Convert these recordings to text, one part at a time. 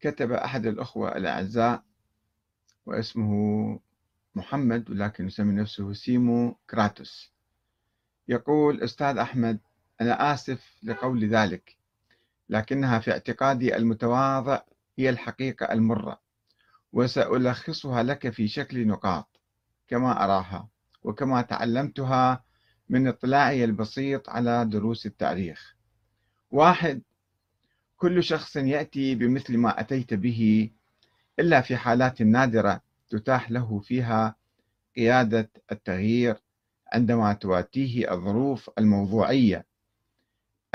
كتب أحد الأخوة الأعزاء واسمه محمد ولكن يسمي نفسه سيمو كراتوس. يقول أستاذ أحمد أنا آسف لقول ذلك لكنها في اعتقادي المتواضع هي الحقيقة المرة وسألخصها لك في شكل نقاط كما أراها وكما تعلمتها من اطلاعي البسيط على دروس التاريخ. واحد كل شخص يأتي بمثل ما أتيت به إلا في حالات نادرة تتاح له فيها قيادة التغيير عندما تواتيه الظروف الموضوعية.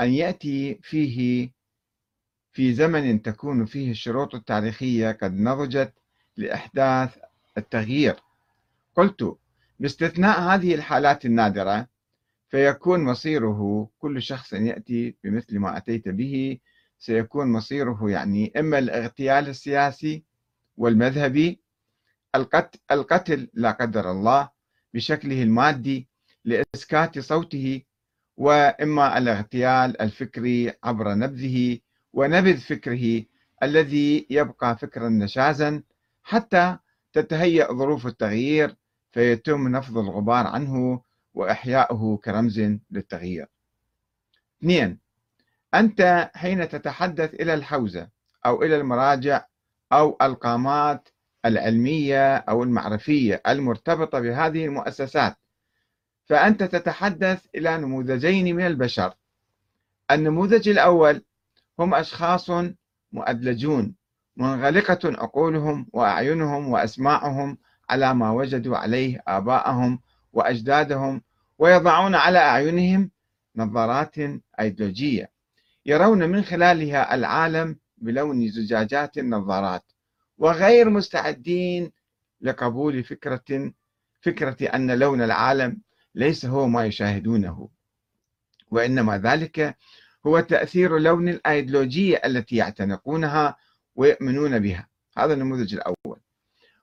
أن يأتي فيه في زمن تكون فيه الشروط التاريخية قد نضجت لإحداث التغيير. قلت باستثناء هذه الحالات النادرة فيكون مصيره كل شخص يأتي بمثل ما أتيت به سيكون مصيره يعني إما الاغتيال السياسي والمذهبي القتل لا قدر الله بشكله المادي لإسكات صوته وإما الاغتيال الفكري عبر نبذه ونبذ فكره الذي يبقى فكرا نشازا حتى تتهيأ ظروف التغيير فيتم نفض الغبار عنه وإحياؤه كرمز للتغيير. اثنين أنت حين تتحدث إلى الحوزة أو إلى المراجع أو القامات العلمية أو المعرفية المرتبطة بهذه المؤسسات فأنت تتحدث إلى نموذجين من البشر. النموذج الأول هم أشخاص مؤدلجون منغلقة عقولهم وأعينهم وأسماعهم على ما وجدوا عليه آباءهم وأجدادهم ويضعون على أعينهم نظارات أيديولوجية. يرون من خلالها العالم بلون زجاجات النظارات. وغير مستعدين لقبول فكرة فكرة أن لون العالم ليس هو ما يشاهدونه. وإنما ذلك هو تأثير لون الأيديولوجية التي يعتنقونها ويؤمنون بها. هذا النموذج الأول.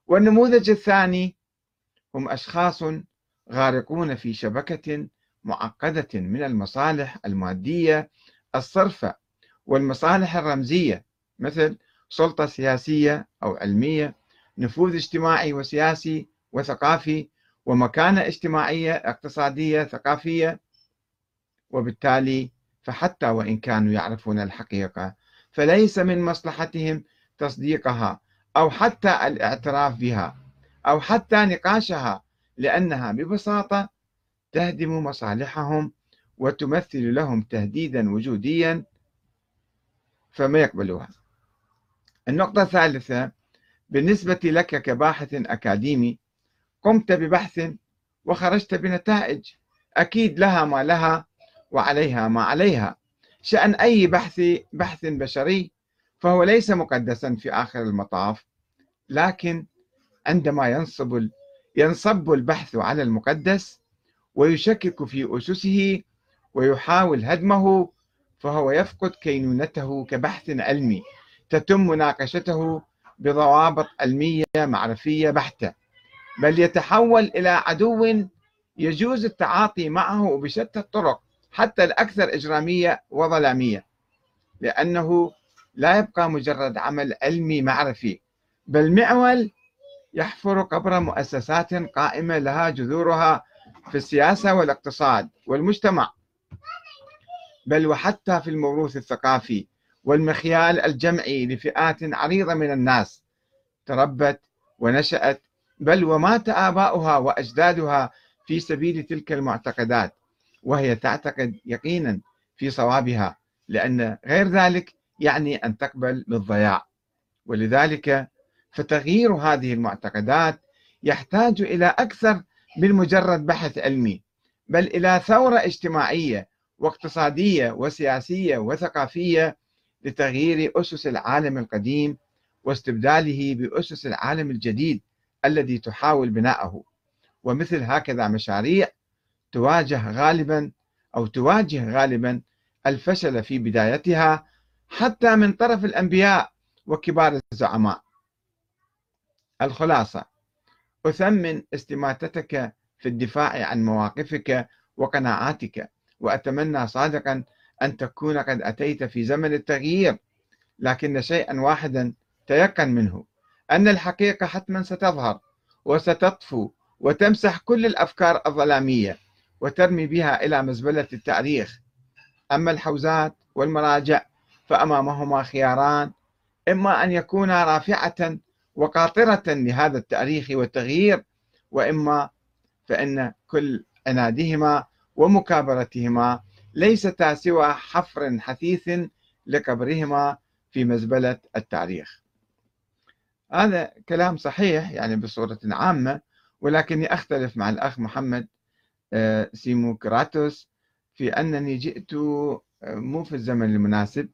والنموذج الثاني هم أشخاص غارقون في شبكة معقدة من المصالح المادية الصرفة والمصالح الرمزية مثل سلطة سياسية أو علمية نفوذ اجتماعي وسياسي وثقافي ومكانة اجتماعية اقتصادية ثقافية. وبالتالي فحتى وإن كانوا يعرفون الحقيقة فليس من مصلحتهم تصديقها أو حتى الاعتراف بها أو حتى نقاشها لأنها ببساطة تهدم مصالحهم وتمثل لهم تهديدا وجوديا فما يقبلوها. النقطة الثالثة بالنسبة لك كباحث أكاديمي قمت ببحث وخرجت بنتائج. أكيد لها ما لها وعليها ما عليها. شأن أي بحث بحث بشري فهو ليس مقدسا في آخر المطاف لكن عندما ينصب ينصب البحث على المقدس ويشكك في أسسه ويحاول هدمه فهو يفقد كينونته كبحث علمي تتم مناقشته بضوابط علمية معرفية بحتة بل يتحول إلى عدو يجوز التعاطي معه بشتى الطرق حتى الأكثر إجرامية وظلامية لأنه لا يبقى مجرد عمل علمي معرفي بل معول يحفر قبر مؤسسات قائمة لها جذورها في السياسة والاقتصاد والمجتمع. بل وحتى في الموروث الثقافي والمخيال الجمعي لفئات عريضة من الناس تربت ونشأت بل ومات آباؤها وأجدادها في سبيل تلك المعتقدات وهي تعتقد يقينا في صوابها لأن غير ذلك يعني أن تقبل بالضياع ولذلك فتغيير هذه المعتقدات يحتاج إلى أكثر من مجرد بحث علمي بل إلى ثورة اجتماعية واقتصادية وسياسية وثقافية لتغيير أسس العالم القديم واستبداله بأسس العالم الجديد الذي تحاول بناءه. ومثل هكذا مشاريع تواجه غالبا أو تواجه غالبا الفشل في بدايتها حتى من طرف الأنبياء وكبار الزعماء. الخلاصة أثمن استماتتك في الدفاع عن مواقفك وقناعاتك. وأتمنى صادقا أن تكون قد أتيت في زمن التغيير لكن شيئا واحدا تيقن منه أن الحقيقة حتما ستظهر وستطفو وتمسح كل الأفكار الظلامية وترمي بها إلى مزبلة التاريخ. أما الحوزات والمراجع فأمامهما خياران إما أن يكونا رافعة وقاطرة لهذا التاريخ والتغيير وإما فإن كل عنادهما ومكابرتهما ليستا سوى حفر حثيث لقبرهما في مزبلة التاريخ. هذا كلام صحيح يعني بصورة عامة ولكني أختلف مع الأخ محمد آه، سيموكراتوس في أنني جئت آه، مو في الزمن المناسب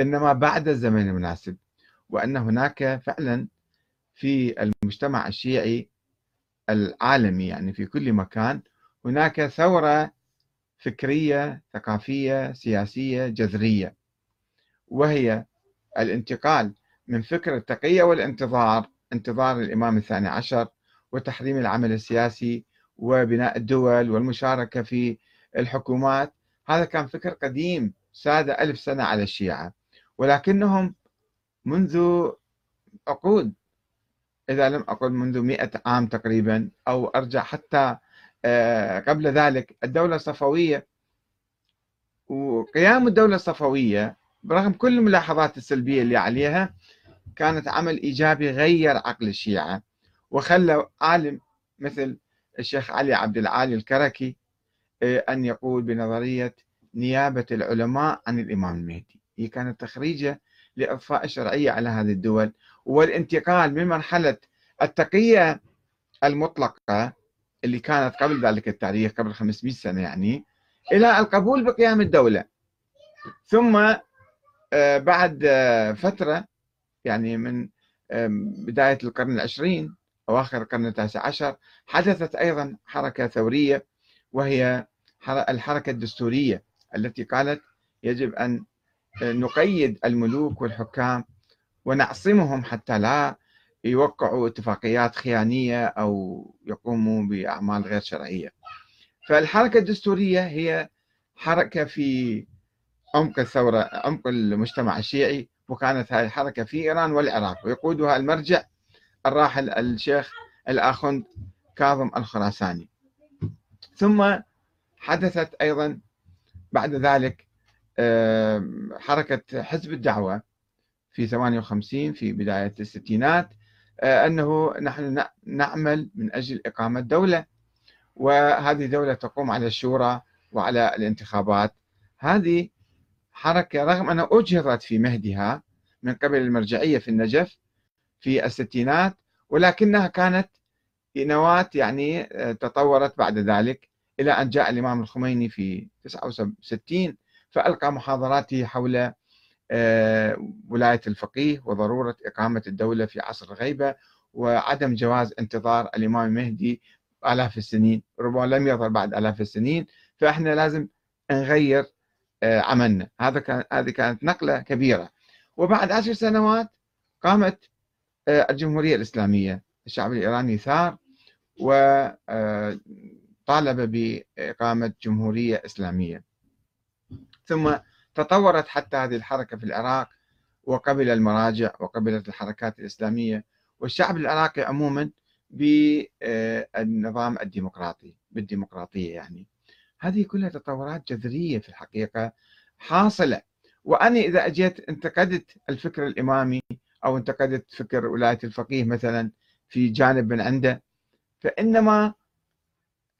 إنما بعد الزمن المناسب وأن هناك فعلا في المجتمع الشيعي العالمي يعني في كل مكان هناك ثورة فكرية ثقافية سياسية جذرية. وهي الانتقال من فكر التقية والانتظار انتظار الإمام الثاني عشر وتحريم العمل السياسي وبناء الدول والمشاركة في الحكومات. هذا كان فكر قديم ساد ألف سنة على الشيعة. ولكنهم منذ عقود إذا لم أقل منذ مئة عام تقريبا أو أرجع حتى قبل ذلك الدولة الصفوية. وقيام الدولة الصفوية برغم كل الملاحظات السلبية اللي عليها كانت عمل إيجابي غير عقل الشيعة وخلى عالم مثل الشيخ علي عبد العالي الكركي آه، أن يقول بنظرية نيابة العلماء عن الإمام المهدي. هي كانت تخريجة لإضفاء الشرعية على هذه الدول. والانتقال من مرحلة التقية المطلقة اللي كانت قبل ذلك التاريخ قبل 500 سنة يعني إلى القبول بقيام الدولة. ثم آه، بعد آه، فترة يعني من بداية القرن العشرين أواخر القرن التاسع عشر حدثت أيضا حركة ثورية وهي الحركة الدستورية التي قالت يجب أن نقيد الملوك والحكام ونعصمهم حتى لا يوقعوا اتفاقيات خيانية أو يقوموا بأعمال غير شرعية. فالحركة الدستورية هي حركة في عمق الثورة عمق المجتمع الشيعي وكانت هذه الحركة في إيران والعراق. ويقودها المرجع الراحل الشيخ الآخوند كاظم الخراساني. ثم حدثت أيضا بعد ذلك حركة حزب الدعوة في 58 في بداية الستينات. أنه نحن نعمل من أجل إقامة دولة. وهذه دولة تقوم على الشورى وعلى الانتخابات. هذه حركة رغم أنها أجهضت في مهدها من قبل المرجعية في النجف في الستينات ولكنها كانت نواة يعني آه، تطورت بعد ذلك إلى أن جاء الإمام الخميني في 69 فألقى محاضراته حول آه، ولاية الفقيه وضرورة إقامة الدولة في عصر الغيبة وعدم جواز انتظار الإمام المهدي آلاف السنين ربما لم يظهر بعد آلاف السنين فإحنا لازم نغير آه، عملنا. هذا كان هذه كانت نقلة كبيرة. وبعد عشر سنوات قامت آه، الجمهورية الإسلامية الشعب الإيراني ثار وطالب بإقامة جمهورية إسلامية. ثم تطورت حتى هذه الحركة في العراق وقبل المراجع وقبلت الحركات الإسلامية والشعب العراقي عموما بالنظام الديمقراطي بالديمقراطية يعني. هذه كلها تطورات جذرية في الحقيقة حاصلة. وأنا إذا أجيت انتقدت الفكر الإمامي أو انتقدت فكر ولاية الفقيه مثلا في جانب من عنده فإنما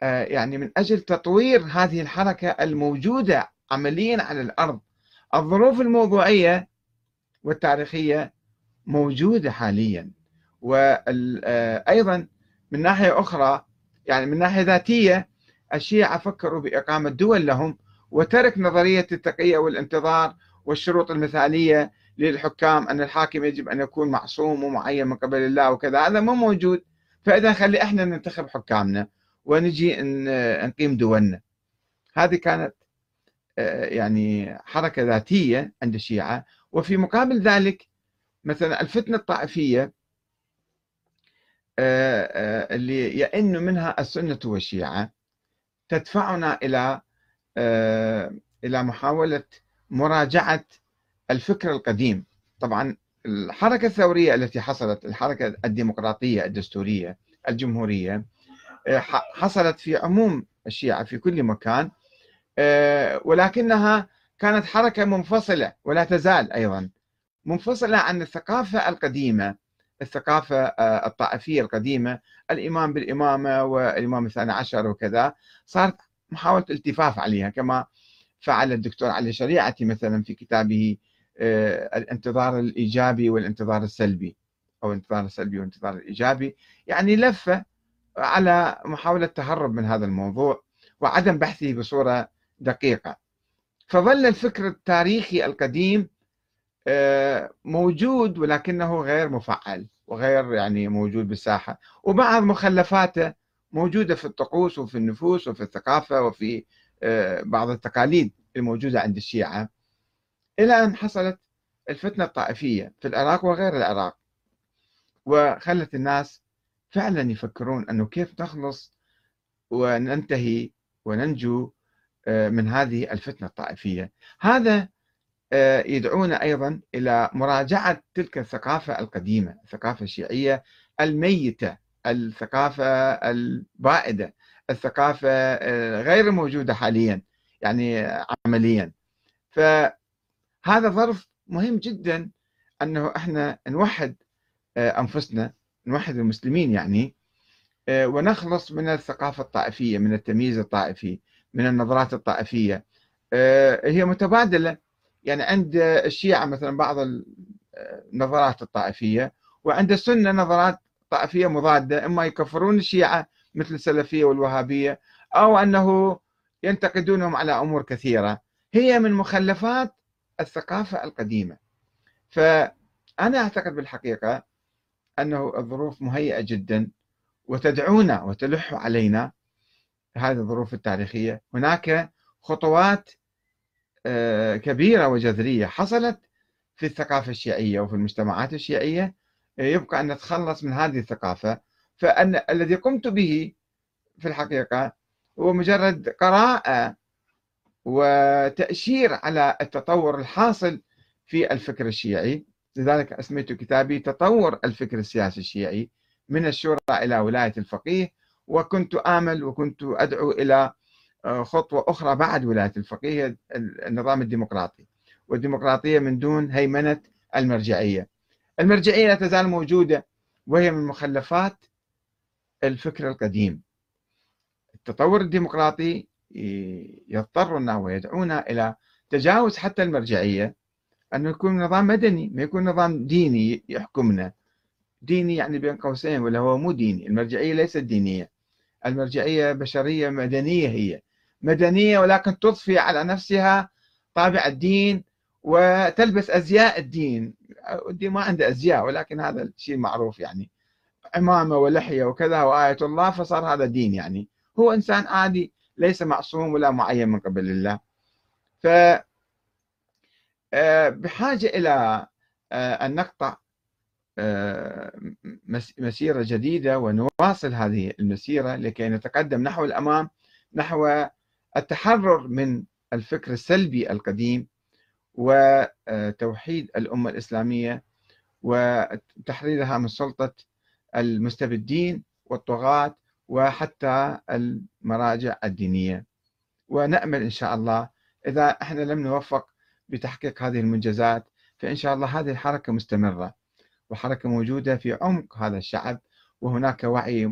آه، يعني من أجل تطوير هذه الحركة الموجودة عمليا على الأرض الظروف الموضوعية والتاريخية موجودة حاليا. وأيضا من ناحية أخرى يعني من ناحية ذاتية الشيعة فكروا بإقامة دول لهم وترك نظرية التقية والانتظار والشروط المثالية للحكام أن الحاكم يجب أن يكون معصوم ومعين من قبل الله وكذا. هذا مو موجود. فإذا خلي إحنا ننتخب حكامنا ونجي نقيم دولنا. هذه كانت يعني حركة ذاتية عند الشيعة. وفي مقابل ذلك مثلا الفتنة الطائفية آه، آه، اللي يئن منها السنة والشيعة تدفعنا إلى آه، إلى محاولة مراجعة الفكر القديم. طبعا الحركة الثورية التي حصلت الحركة الديمقراطية الدستورية الجمهورية حصلت في عموم الشيعة في كل مكان. ولكنها كانت حركة منفصلة ولا تزال أيضا. منفصلة عن الثقافة القديمة الثقافة آه، الطائفية القديمة الإمام بالإمامة والإمام الثاني عشر وكذا صارت محاولة التفاف عليها كما فعل الدكتور علي شريعتي مثلا في كتابه آه، الانتظار الإيجابي والانتظار السلبي أو الانتظار السلبي والانتظار الإيجابي يعني لفة على محاولة التهرب من هذا الموضوع وعدم بحثه بصورة دقيقة. فظل الفكر التاريخي القديم آه، موجود ولكنه غير مفعل وغير يعني موجود بالساحة. وبعض مخلفاته موجودة في الطقوس وفي النفوس وفي الثقافة وفي آه، بعض التقاليد الموجودة عند الشيعة. إلى أن حصلت الفتنة الطائفية في العراق وغير العراق. وخلت الناس فعلا يفكرون أنه كيف نخلص وننتهي وننجو من هذه الفتنة الطائفية. هذا آه، يدعونا أيضا إلى مراجعة تلك الثقافة القديمة الثقافة الشيعية الميتة الثقافة البائدة الثقافة آه، غير موجودة حاليا يعني عمليا. فهذا ظرف مهم جدا أنه إحنا نوحد أنفسنا نوحد المسلمين يعني ونخلص من الثقافة الطائفية من التمييز الطائفي. من النظرات الطائفية. هي متبادلة. يعني عند الشيعة مثلا بعض النظرات الطائفية وعند السنة نظرات طائفية مضادة إما يكفرون الشيعة مثل السلفية والوهابية أو أنه ينتقدونهم على أمور كثيرة. هي من مخلفات الثقافة القديمة. فأنا أعتقد بالحقيقة أنه الظروف مهيئة جدا وتدعونا وتلح علينا هذه الظروف التاريخية. هناك خطوات آه، كبيرة وجذرية حصلت في الثقافة الشيعية وفي المجتمعات الشيعية. آه، يبقى أن نتخلص من هذه الثقافة. فأن الذي قمت به في الحقيقة هو مجرد قراءة وتأشير على التطور الحاصل في الفكر الشيعي. لذلك أسميت كتابي تطور الفكر السياسي الشيعي من الشورى إلى ولاية الفقيه. وكنت آمل وكنت أدعو إلى آه، خطوة أخرى بعد ولاية الفقيه النظام الديمقراطي. والديمقراطية من دون هيمنة المرجعية. المرجعية لا تزال موجودة وهي من مخلفات الفكر القديم. التطور الديمقراطي يضطرنا ويدعونا إلى تجاوز حتى المرجعية. أنه يكون نظام مدني ما يكون نظام ديني يحكمنا. ديني يعني بين قوسين ولا هو مو ديني. المرجعية ليست دينية. المرجعية بشرية مدنية هي. مدنية ولكن تضفي على نفسها طابع الدين وتلبس أزياء الدين. الدين ما عنده أزياء ولكن هذا الشيء معروف يعني. عمامة ولحية وكذا وآية الله فصار هذا دين يعني. هو إنسان عادي ليس معصوم ولا معين من قبل الله. ف آه، بحاجة إلى أن نقطع آه، مسيرة جديدة ونواصل هذه المسيرة لكي نتقدم نحو الأمام نحو التحرر من الفكر السلبي القديم وتوحيد الأمة الإسلامية وتحريرها من سلطة المستبدين والطغاة وحتى المراجع الدينية. ونأمل إن شاء الله إذا إحنا لم نوفق بتحقيق هذه المنجزات فإن شاء الله هذه الحركة مستمرة. وحركة موجودة في عمق هذا الشعب وهناك وعي